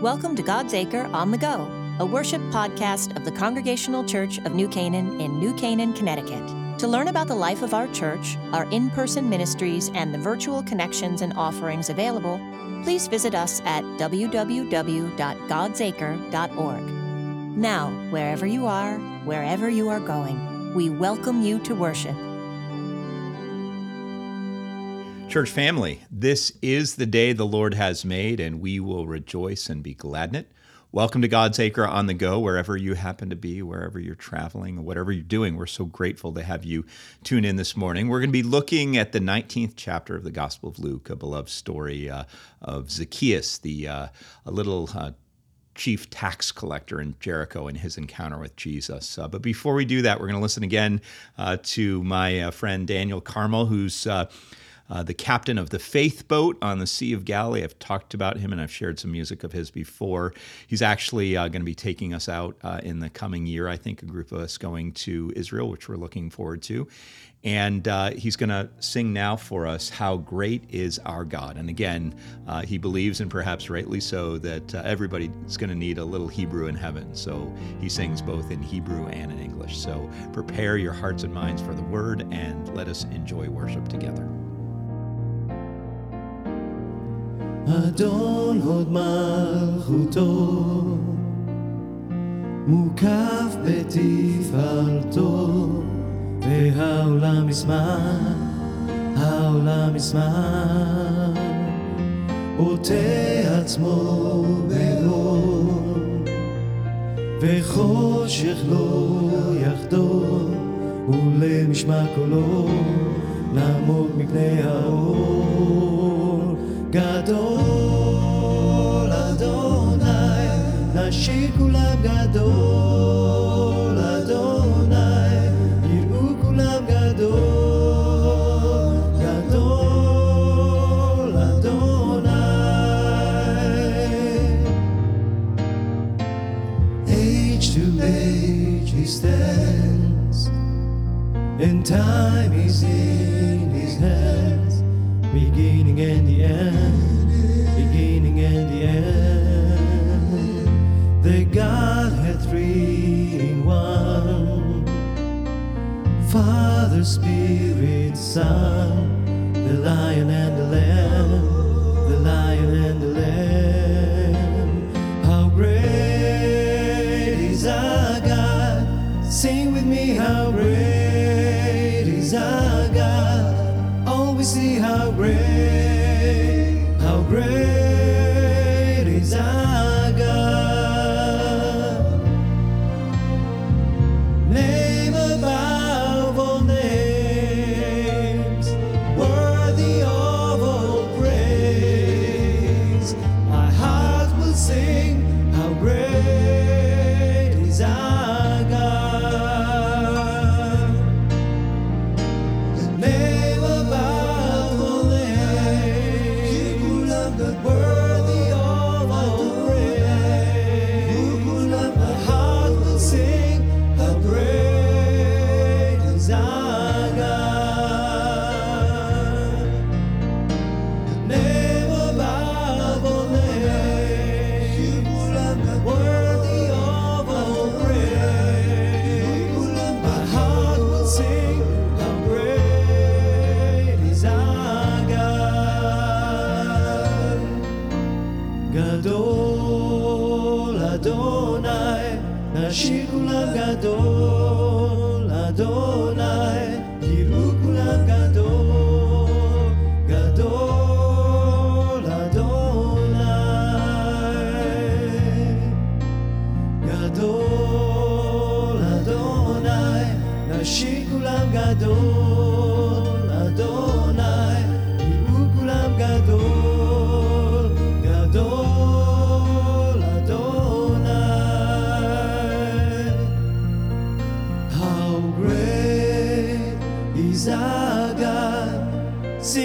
Welcome to God's Acre on the Go, a worship podcast of the Congregational Church of New Canaan in New Canaan, Connecticut. To learn about the life of our church, our in person ministries, and the virtual connections and offerings available, please visit us at www.godsacre.org. Now, wherever you are, wherever you are going, we welcome you to worship. Church family, this is the day the Lord has made, and we will rejoice and be glad in it. Welcome to God's Acre on the go, wherever you happen to be, wherever you're traveling, whatever you're doing. We're so grateful to have you tune in this morning. We're going to be looking at the 19th chapter of the Gospel of Luke, a beloved story uh, of Zacchaeus, the uh, a little uh, chief tax collector in Jericho and his encounter with Jesus. Uh, but before we do that, we're going to listen again uh, to my uh, friend Daniel Carmel, who's uh, the captain of the Faith Boat on the Sea of Galilee. I've talked about him and I've shared some music of his before. He's actually uh, going to be taking us out uh, in the coming year, I think, a group of us going to Israel, which we're looking forward to. And uh, he's going to sing now for us, How Great is Our God. And again, uh, he believes, and perhaps rightly so, that uh, everybody is going to need a little Hebrew in heaven. So he sings both in Hebrew and in English. So prepare your hearts and minds for the word and let us enjoy worship together. אדון הוד מלכותו, מוקף בתפארתו, והעולם ישמח, העולם ישמח, עוטה עצמו באור, וחושך לא יחדור, ולמשמע קולו, לעמוד מפני האור. גדול אדוני, נשיר כולם גדול אדוני, יראו כולם גדול, גדול אדוני. Age to age he stands, and time is in his hands beginning and the end, beginning and the end. The Godhead three in one, Father, Spirit, Son, the Lion and the Lamb, the Lion and the Lamb. How great is our God! Sing with me, how great is our see how great,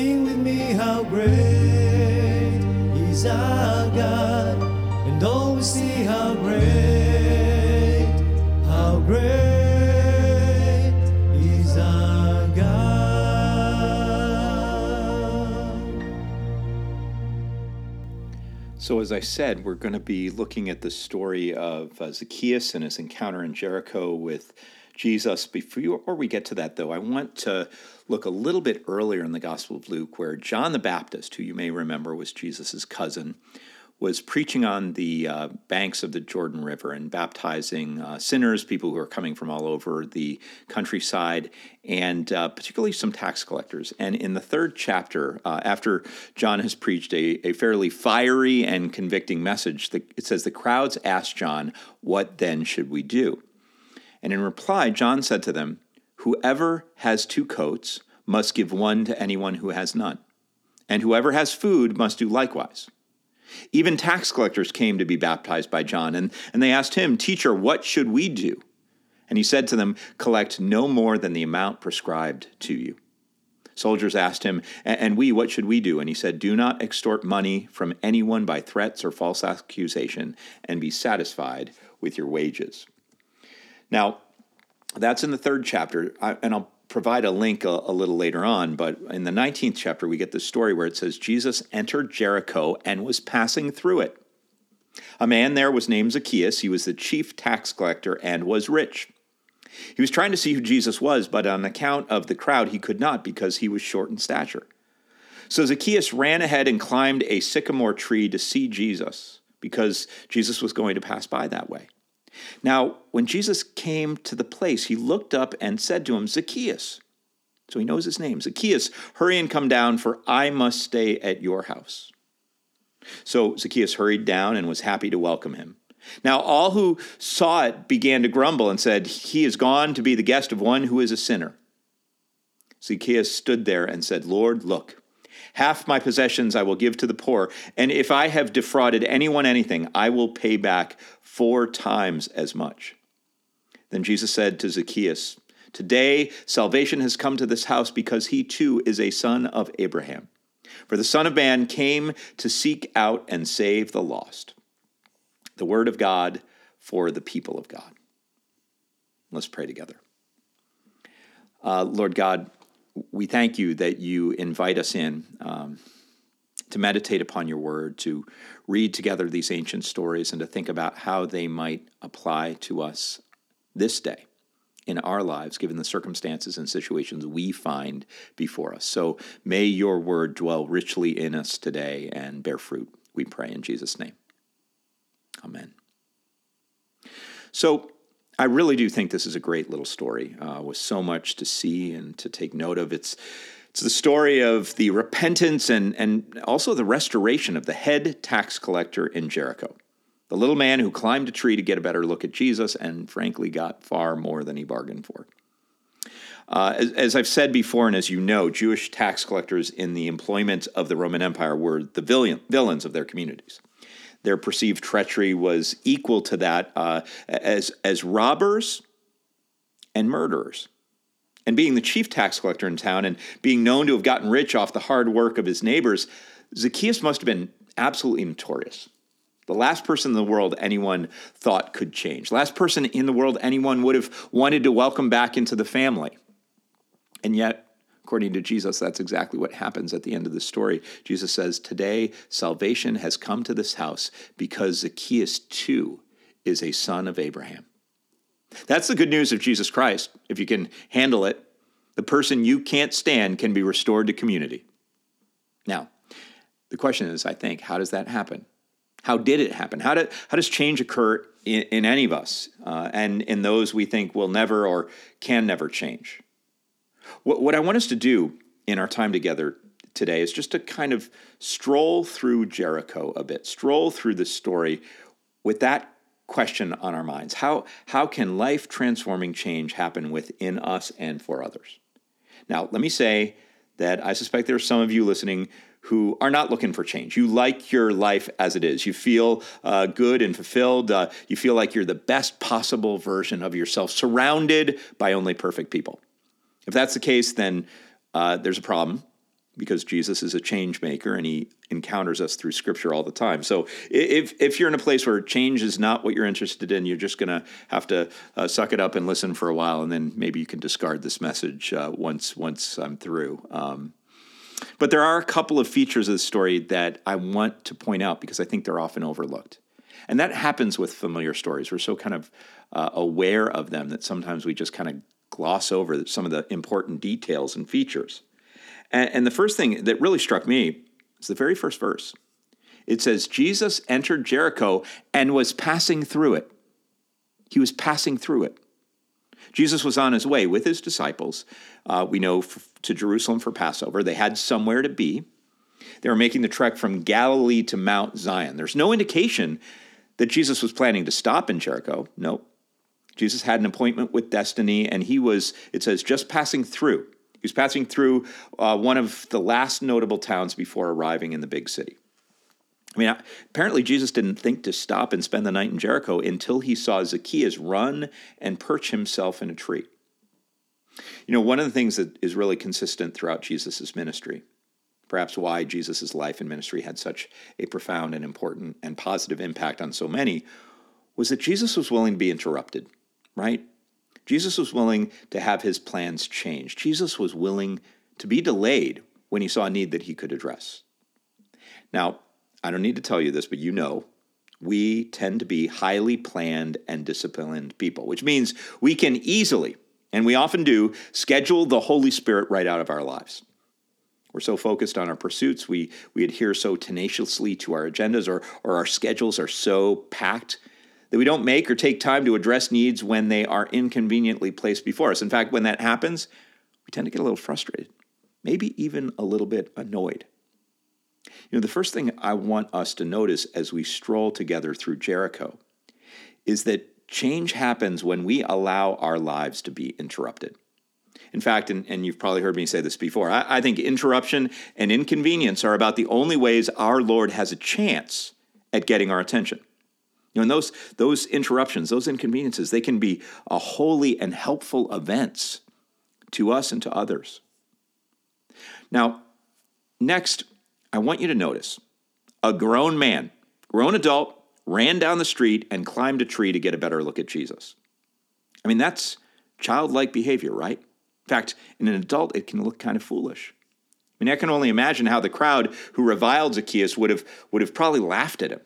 Sing with me, how great is our God? And all we see how great, how great is our God. So, as I said, we're going to be looking at the story of uh, Zacchaeus and his encounter in Jericho with Jesus. Before we get to that, though, I want to look a little bit earlier in the Gospel of Luke, where John the Baptist, who you may remember was Jesus' cousin, was preaching on the uh, banks of the Jordan River and baptizing uh, sinners, people who are coming from all over the countryside, and uh, particularly some tax collectors. And in the third chapter, uh, after John has preached a, a fairly fiery and convicting message, the, it says, The crowds asked John, What then should we do? And in reply, John said to them, Whoever has two coats must give one to anyone who has none, and whoever has food must do likewise. Even tax collectors came to be baptized by John, and, and they asked him, Teacher, what should we do? And he said to them, Collect no more than the amount prescribed to you. Soldiers asked him, And we, what should we do? And he said, Do not extort money from anyone by threats or false accusation, and be satisfied with your wages. Now, that's in the third chapter, and I'll provide a link a, a, little later on, but in the 19th chapter, we get the story where it says Jesus entered Jericho and was passing through it. A man there was named Zacchaeus. He was the chief tax collector and was rich. He was trying to see who Jesus was, but on account of the crowd, he could not because he was short in stature. So Zacchaeus ran ahead and climbed a sycamore tree to see Jesus because Jesus was going to pass by that way. Now, when Jesus came to the place, he looked up and said to him, Zacchaeus. So he knows his name. Zacchaeus, hurry and come down, for I must stay at your house. So Zacchaeus hurried down and was happy to welcome him. Now, all who saw it began to grumble and said, He is gone to be the guest of one who is a sinner. Zacchaeus stood there and said, Lord, look, half my possessions I will give to the poor, and if I have defrauded anyone anything, I will pay back four times as much. Then Jesus said to Zacchaeus, Today salvation has come to this house because he too is a son of Abraham. For the Son of Man came to seek out and save the lost. The word of God for the people of God. Let's pray together. Uh, Lord God, we thank you that you invite us in. Um, to meditate upon your word, to read together these ancient stories, and to think about how they might apply to us this day in our lives, given the circumstances and situations we find before us. So may your word dwell richly in us today and bear fruit, we pray in Jesus' name. Amen. So, I really do think this is a great little story uh, with so much to see and to take note of. It's it's the story of the repentance and, and also the restoration of the head tax collector in Jericho, the little man who climbed a tree to get a better look at Jesus and frankly got far more than he bargained for. Uh, as, as, I've said before, and as you know, Jewish tax collectors in the employment of the Roman Empire were the villain, villains of their communities. Their perceived treachery was equal to that uh, as, as robbers and murderers and being the chief tax collector in town and being known to have gotten rich off the hard work of his neighbors, Zacchaeus must have been absolutely notorious. The last person in the world anyone thought could change. Last person in the world anyone would have wanted to welcome back into the family. And yet, according to Jesus, that's exactly what happens at the end of the story. Jesus says, Today salvation has come to this house because Zacchaeus too is a son of Abraham. That's the good news of Jesus Christ. If you can handle it, the person you can't stand can be restored to community. Now, the question is, I think, how does that happen? How did it happen? How, did, how does change occur in, in any of us uh, and in those we think will never or can never change? What, what I want us to do in our time together today is just to kind of stroll through Jericho a bit, stroll through the story with that question on our minds. How, how can life transforming change happen within us and for others? Now, let me say that I suspect there are some of you listening who are not looking for change. You like your life as it is. You feel uh, good and fulfilled. Uh, you feel like you're the best possible version of yourself, surrounded by only perfect people. If that's the case, then uh, there's a problem because Jesus is a change maker and he encounters us through scripture all the time. So if, if you're in a place where change is not what you're interested in, you're just going to have to uh, suck it up and listen for a while, and then maybe you can discard this message uh, once once I'm through. Um, But there are a couple of features of the story that I want to point out because I think they're often overlooked. And that happens with familiar stories. We're so kind of uh, aware of them that sometimes we just kind of gloss over some of the important details and features. And, and the first thing that really struck me is the very first verse. It says, Jesus entered Jericho and was passing through it. He was passing through it. Jesus was on his way with his disciples, uh, we know, f- to Jerusalem for Passover. They had somewhere to be. They were making the trek from Galilee to Mount Zion. There's no indication that Jesus was planning to stop in Jericho. No. Jesus had an appointment with destiny, and he was, it says, just passing through. He was passing through uh, one of the last notable towns before arriving in the big city. I mean, apparently Jesus didn't think to stop and spend the night in Jericho until he saw Zacchaeus run and perch himself in a tree. You know, one of the things that is really consistent throughout Jesus' ministry, perhaps why Jesus' life and ministry had such a profound and important and positive impact on so many, was that Jesus was willing to be interrupted, right? Jesus was willing to have his plans changed. Jesus was willing to be delayed when he saw a need that he could address. Now, I don't need to tell you this, but you know, we tend to be highly planned and disciplined people, which means we can easily, and we often do, schedule the Holy Spirit right out of our lives. We're so focused on our pursuits, we, we adhere so tenaciously to our agendas, or, or our schedules are so packed that we don't make or take time to address needs when they are inconveniently placed before us. In fact, when that happens, we tend to get a little frustrated, maybe even a little bit annoyed. You know, the first thing I want us to notice as we stroll together through Jericho is that change happens when we allow our lives to be interrupted. In fact, and, and you've probably heard me say this before, I, I think interruption and inconvenience are about the only ways our Lord has a chance at getting our attention. You know, and those, those interruptions, those inconveniences, they can be a holy and helpful events to us and to others. Now, next, I want you to notice a grown man, grown adult, ran down the street and climbed a tree to get a better look at Jesus. I mean, that's childlike behavior, right? In fact, in an adult, it can look kind of foolish. I mean, I can only imagine how the crowd who reviled Zacchaeus would have, would have probably laughed at him.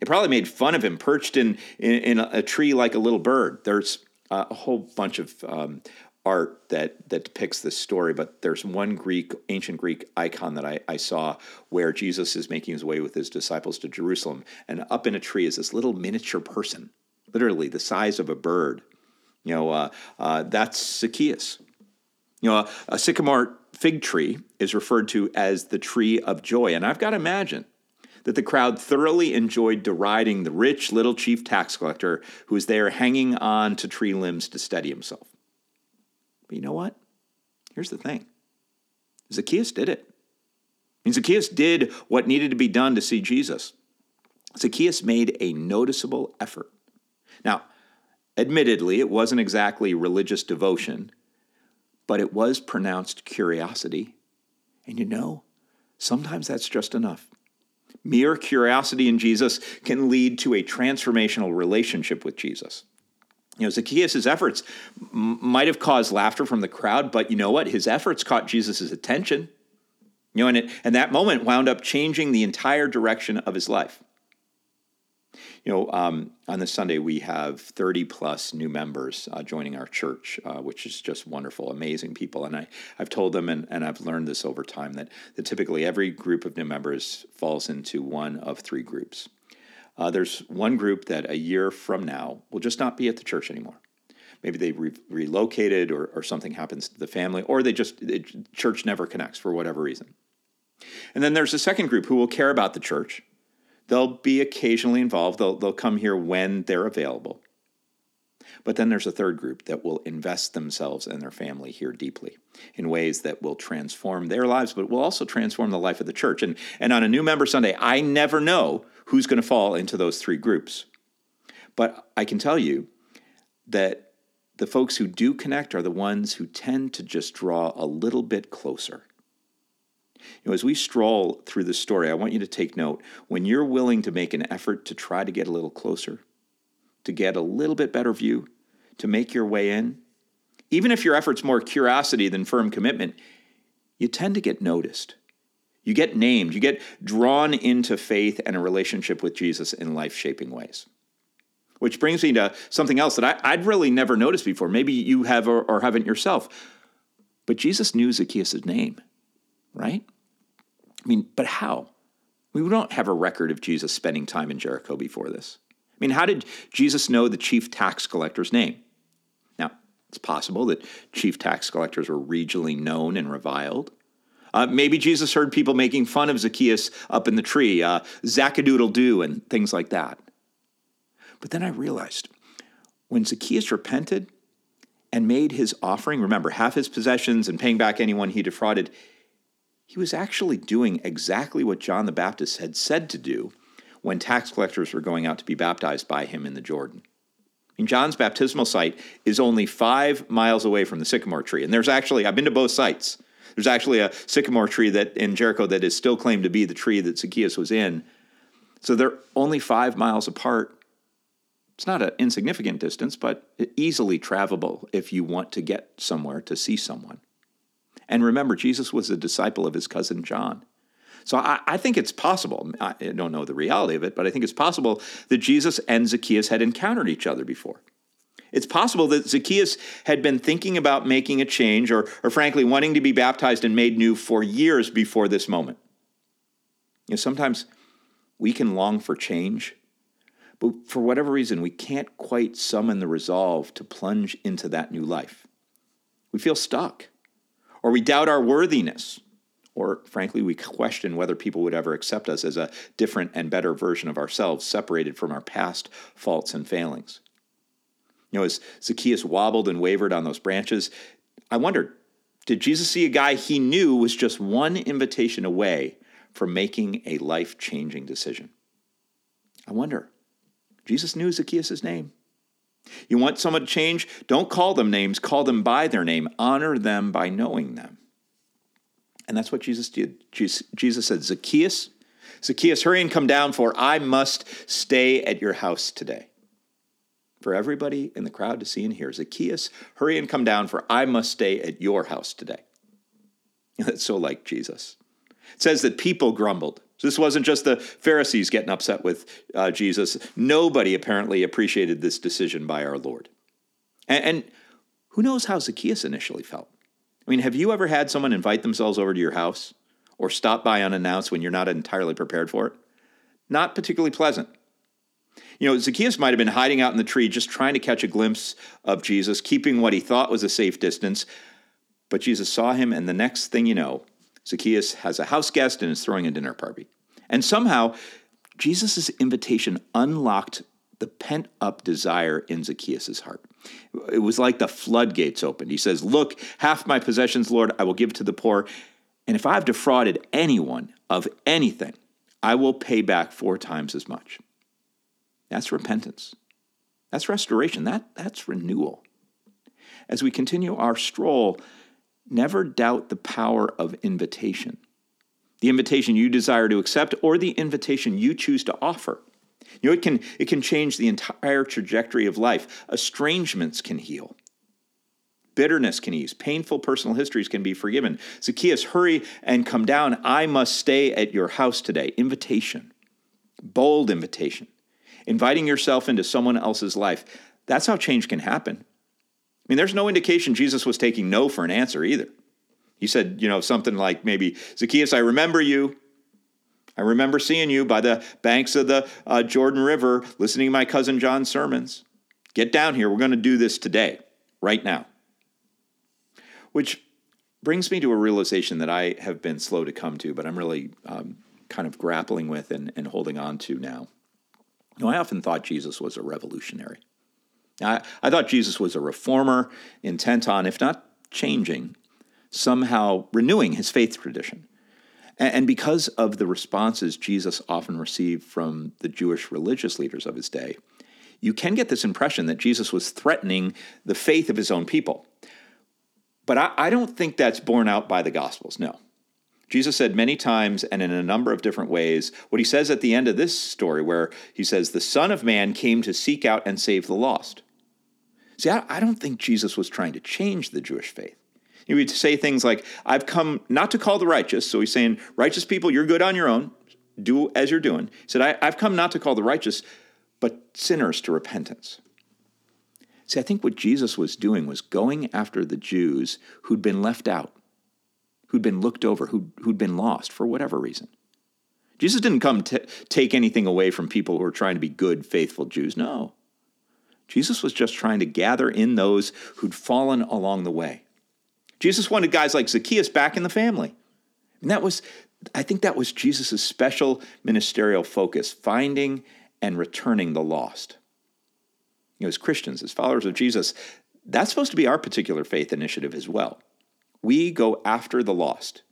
They probably made fun of him, perched in, in, in a tree like a little bird. There's a whole bunch of um, art that that depicts this story, but there's one Greek, ancient Greek icon that I, I saw where Jesus is making his way with his disciples to Jerusalem, and up in a tree is this little miniature person, literally the size of a bird. You know, uh, uh, that's Zacchaeus. You know, a, a sycamore fig tree is referred to as the tree of joy, and I've got to imagine that the crowd thoroughly enjoyed deriding the rich little chief tax collector who was there hanging on to tree limbs to steady himself. But you know what? Here's the thing Zacchaeus did it. I mean, Zacchaeus did what needed to be done to see Jesus. Zacchaeus made a noticeable effort. Now, admittedly, it wasn't exactly religious devotion, but it was pronounced curiosity. And you know, sometimes that's just enough. Mere curiosity in Jesus can lead to a transformational relationship with Jesus. You know, Zacchaeus' efforts might have caused laughter from the crowd, but you know what? His efforts caught Jesus' attention. You know, and, it, and that moment wound up changing the entire direction of his life. You know, um, on this Sunday, we have 30 plus new members uh, joining our church, uh, which is just wonderful, amazing people. And I, I've told them, and, and I've learned this over time, that, that typically every group of new members falls into one of three groups. Uh, there's one group that a year from now will just not be at the church anymore. Maybe they re- relocated or, or something happens to the family, or they just, the church never connects for whatever reason. And then there's a second group who will care about the church. They'll be occasionally involved, they'll, they'll come here when they're available. But then there's a third group that will invest themselves and their family here deeply in ways that will transform their lives, but will also transform the life of the church. And, and on a new member Sunday, I never know who's going to fall into those three groups. But I can tell you that the folks who do connect are the ones who tend to just draw a little bit closer. You know, as we stroll through this story, I want you to take note when you're willing to make an effort to try to get a little closer, to get a little bit better view, to make your way in, even if your effort's more curiosity than firm commitment, you tend to get noticed. You get named, you get drawn into faith and a relationship with Jesus in life shaping ways. Which brings me to something else that I, would really never noticed before. Maybe you have or, or haven't yourself. But Jesus knew Zacchaeus' name, right? I mean, but how? We don't have a record of Jesus spending time in Jericho before this. I mean, how did Jesus know the chief tax collector's name? Now, it's possible that chief tax collectors were regionally known and reviled. Uh, maybe Jesus heard people making fun of Zacchaeus up in the tree, uh, Zackadoodle Doo, and things like that. But then I realized when Zacchaeus repented and made his offering, remember, half his possessions and paying back anyone he defrauded, he was actually doing exactly what John the Baptist had said to do when tax collectors were going out to be baptized by him in the Jordan. And John's baptismal site is only five miles away from the sycamore tree. And there's actually, I've been to both sites. There's actually a sycamore tree that in Jericho that is still claimed to be the tree that Zacchaeus was in. So they're only five miles apart. It's not an insignificant distance, but easily travelable if you want to get somewhere to see someone. And remember, Jesus was a disciple of his cousin John. So I, I, think it's possible. I don't know the reality of it, but I think it's possible that Jesus and Zacchaeus had encountered each other before. It's possible that Zacchaeus had been thinking about making a change or, or frankly, wanting to be baptized and made new for years before this moment. You know, sometimes we can long for change, but for whatever reason, we can't quite summon the resolve to plunge into that new life. We feel stuck, or we doubt our worthiness, or frankly, we question whether people would ever accept us as a different and better version of ourselves, separated from our past faults and failings. You know, as Zacchaeus wobbled and wavered on those branches, I wondered did Jesus see a guy he knew was just one invitation away from making a life changing decision? I wonder. Jesus knew Zacchaeus' name. You want someone to change? Don't call them names, call them by their name. Honor them by knowing them. And that's what Jesus did. Jesus said, Zacchaeus, Zacchaeus, hurry and come down, for I must stay at your house today for everybody in the crowd to see and hear Zacchaeus, hurry and come down, for I must stay at your house today. That's so like Jesus. It says that people grumbled. This wasn't just the Pharisees getting upset with uh, Jesus. Nobody apparently appreciated this decision by our Lord. And, and who knows how Zacchaeus initially felt? I mean, have you ever had someone invite themselves over to your house or stop by unannounced when you're not entirely prepared for it? Not particularly pleasant. You know, Zacchaeus might have been hiding out in the tree just trying to catch a glimpse of Jesus, keeping what he thought was a safe distance. But Jesus saw him, and the next thing you know, Zacchaeus has a house guest and is throwing a dinner party. And somehow, Jesus' invitation unlocked the pent up desire in Zacchaeus' heart. It was like the floodgates opened. He says, Look, half my possessions, Lord, I will give to the poor. And if I've defrauded anyone of anything, I will pay back four times as much. That's repentance. That's restoration. That, that's renewal. As we continue our stroll, never doubt the power of invitation. The invitation you desire to accept or the invitation you choose to offer. You know, it can, it can change the entire trajectory of life. Estrangements can heal. Bitterness can ease. Painful personal histories can be forgiven. Zacchaeus, hurry and come down. I must stay at your house today. Invitation. Bold invitation inviting yourself into someone else's life. That's how change can happen. I mean, there's no indication Jesus was taking no for an answer either. He said, you know, something like maybe, Zacchaeus, I remember you. I remember seeing you by the banks of the uh, Jordan River, listening to my cousin John's sermons. Get down here. We're going to do this today, right now. Which brings me to a realization that I have been slow to come to, but I'm really um, kind of grappling with and, and holding on to now. You know, I often thought Jesus was a revolutionary. I, I thought Jesus was a reformer intent on, if not changing, somehow renewing his faith tradition. And, because of the responses Jesus often received from the Jewish religious leaders of his day, you can get this impression that Jesus was threatening the faith of his own people. But I, I don't think that's borne out by the Gospels, no. Jesus said many times and in a number of different ways what he says at the end of this story, where he says, The Son of Man came to seek out and save the lost. See, I, I don't think Jesus was trying to change the Jewish faith. He would say things like, I've come not to call the righteous. So he's saying, righteous people, you're good on your own. Do as you're doing. He said, I've come not to call the righteous, but sinners to repentance. See, I think what Jesus was doing was going after the Jews who'd been left out, who'd been looked over, who'd, who'd been lost for whatever reason. Jesus didn't come to take anything away from people who were trying to be good, faithful Jews. No. Jesus was just trying to gather in those who'd fallen along the way. Jesus wanted guys like Zacchaeus back in the family. And that was, I think that was Jesus' special ministerial focus, finding and returning the lost. You know, as Christians, as followers of Jesus, that's supposed to be our particular faith initiative as well. We go after the lost.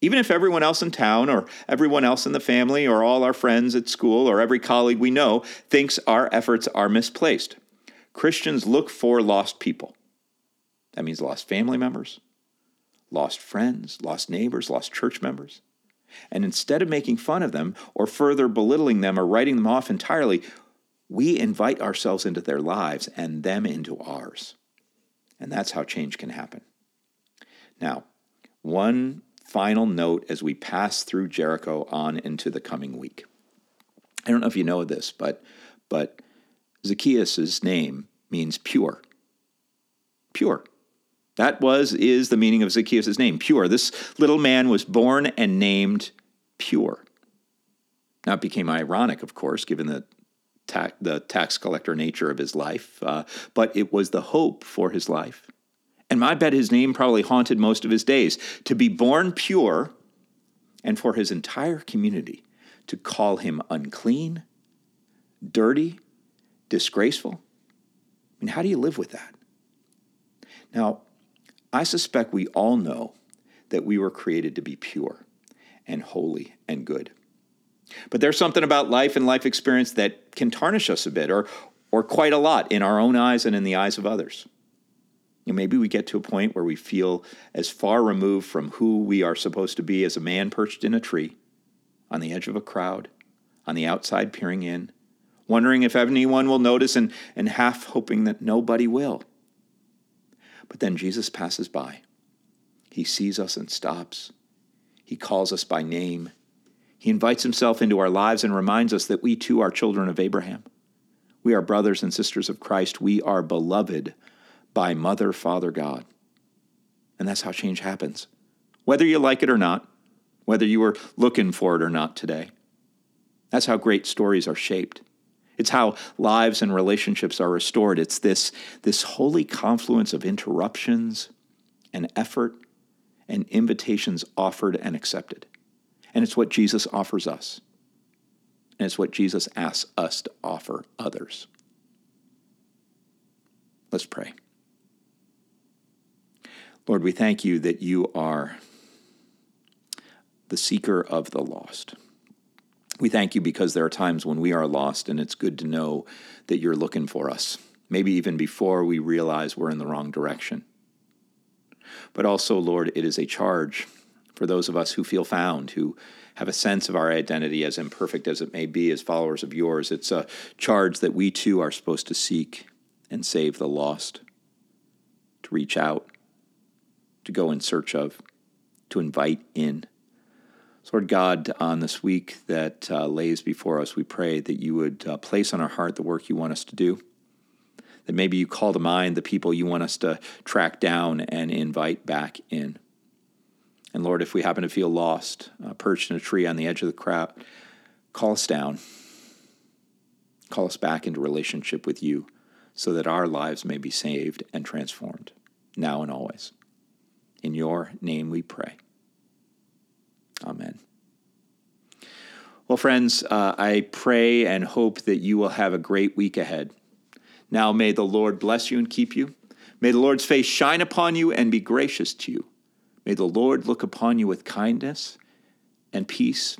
Even if everyone else in town or everyone else in the family or all our friends at school or every colleague we know thinks our efforts are misplaced. Christians look for lost people. That means lost family members, lost friends, lost neighbors, lost church members. And instead of making fun of them or further belittling them or writing them off entirely, we invite ourselves into their lives and them into ours. And that's how change can happen. Now, one final note as we pass through Jericho on into the coming week. I don't know if you know this, but but Zacchaeus' name means pure. Pure. That was, is the meaning of Zacchaeus' name, pure. This little man was born and named pure. Now, it became ironic, of course, given the, the tax collector nature of his life, uh, but it was the hope for his life. And I bet his name probably haunted most of his days. To be born pure, and for his entire community to call him unclean, dirty, disgraceful. I mean, how do you live with that? Now, I suspect we all know that we were created to be pure and holy and good. But there's something about life and life experience that can tarnish us a bit or, or quite a lot in our own eyes and in the eyes of others. You know, maybe we get to a point where we feel as far removed from who we are supposed to be as a man perched in a tree, on the edge of a crowd, on the outside peering in, wondering if anyone will notice and, and half hoping that nobody will. But then Jesus passes by. He sees us and stops. He calls us by name. He invites himself into our lives and reminds us that we too are children of Abraham. We are brothers and sisters of Christ. We are beloved by Mother, Father, God. And that's how change happens. Whether you like it or not, whether you were looking for it or not today. That's how great stories are shaped. It's how lives and relationships are restored. It's this, this holy confluence of interruptions and effort and invitations offered and accepted. And it's what Jesus offers us. And it's what Jesus asks us to offer others. Let's pray. Lord, we thank you that you are the seeker of the lost. We thank you because there are times when we are lost, and it's good to know that you're looking for us, maybe even before we realize we're in the wrong direction. But also, Lord, it is a charge for those of us who feel found, who have a sense of our identity, as imperfect as it may be, as followers of yours. It's a charge that we too are supposed to seek and save the lost, to reach out, to go in search of, to invite in. Lord God, on this week that uh, lays before us, we pray that you would uh, place on our heart the work you want us to do. That maybe you call to mind the people you want us to track down and invite back in. And Lord, if we happen to feel lost, uh, perched in a tree on the edge of the crowd, call us down. Call us back into relationship with you so that our lives may be saved and transformed, now and always. In your name we pray. Amen. Well, friends, uh, I pray and hope that you will have a great week ahead. Now, may the Lord bless you and keep you. May the Lord's face shine upon you and be gracious to you. May the Lord look upon you with kindness and peace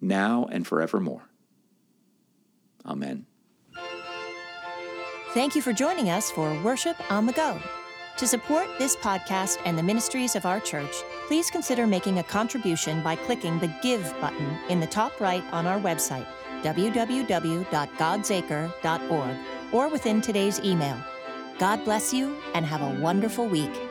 now and forevermore. Amen. Thank you for joining us for Worship on the Go. To support this podcast and the ministries of our church, please consider making a contribution by clicking the Give button in the top right on our website, www.godsacre.org, or within today's email. God bless you and have a wonderful week.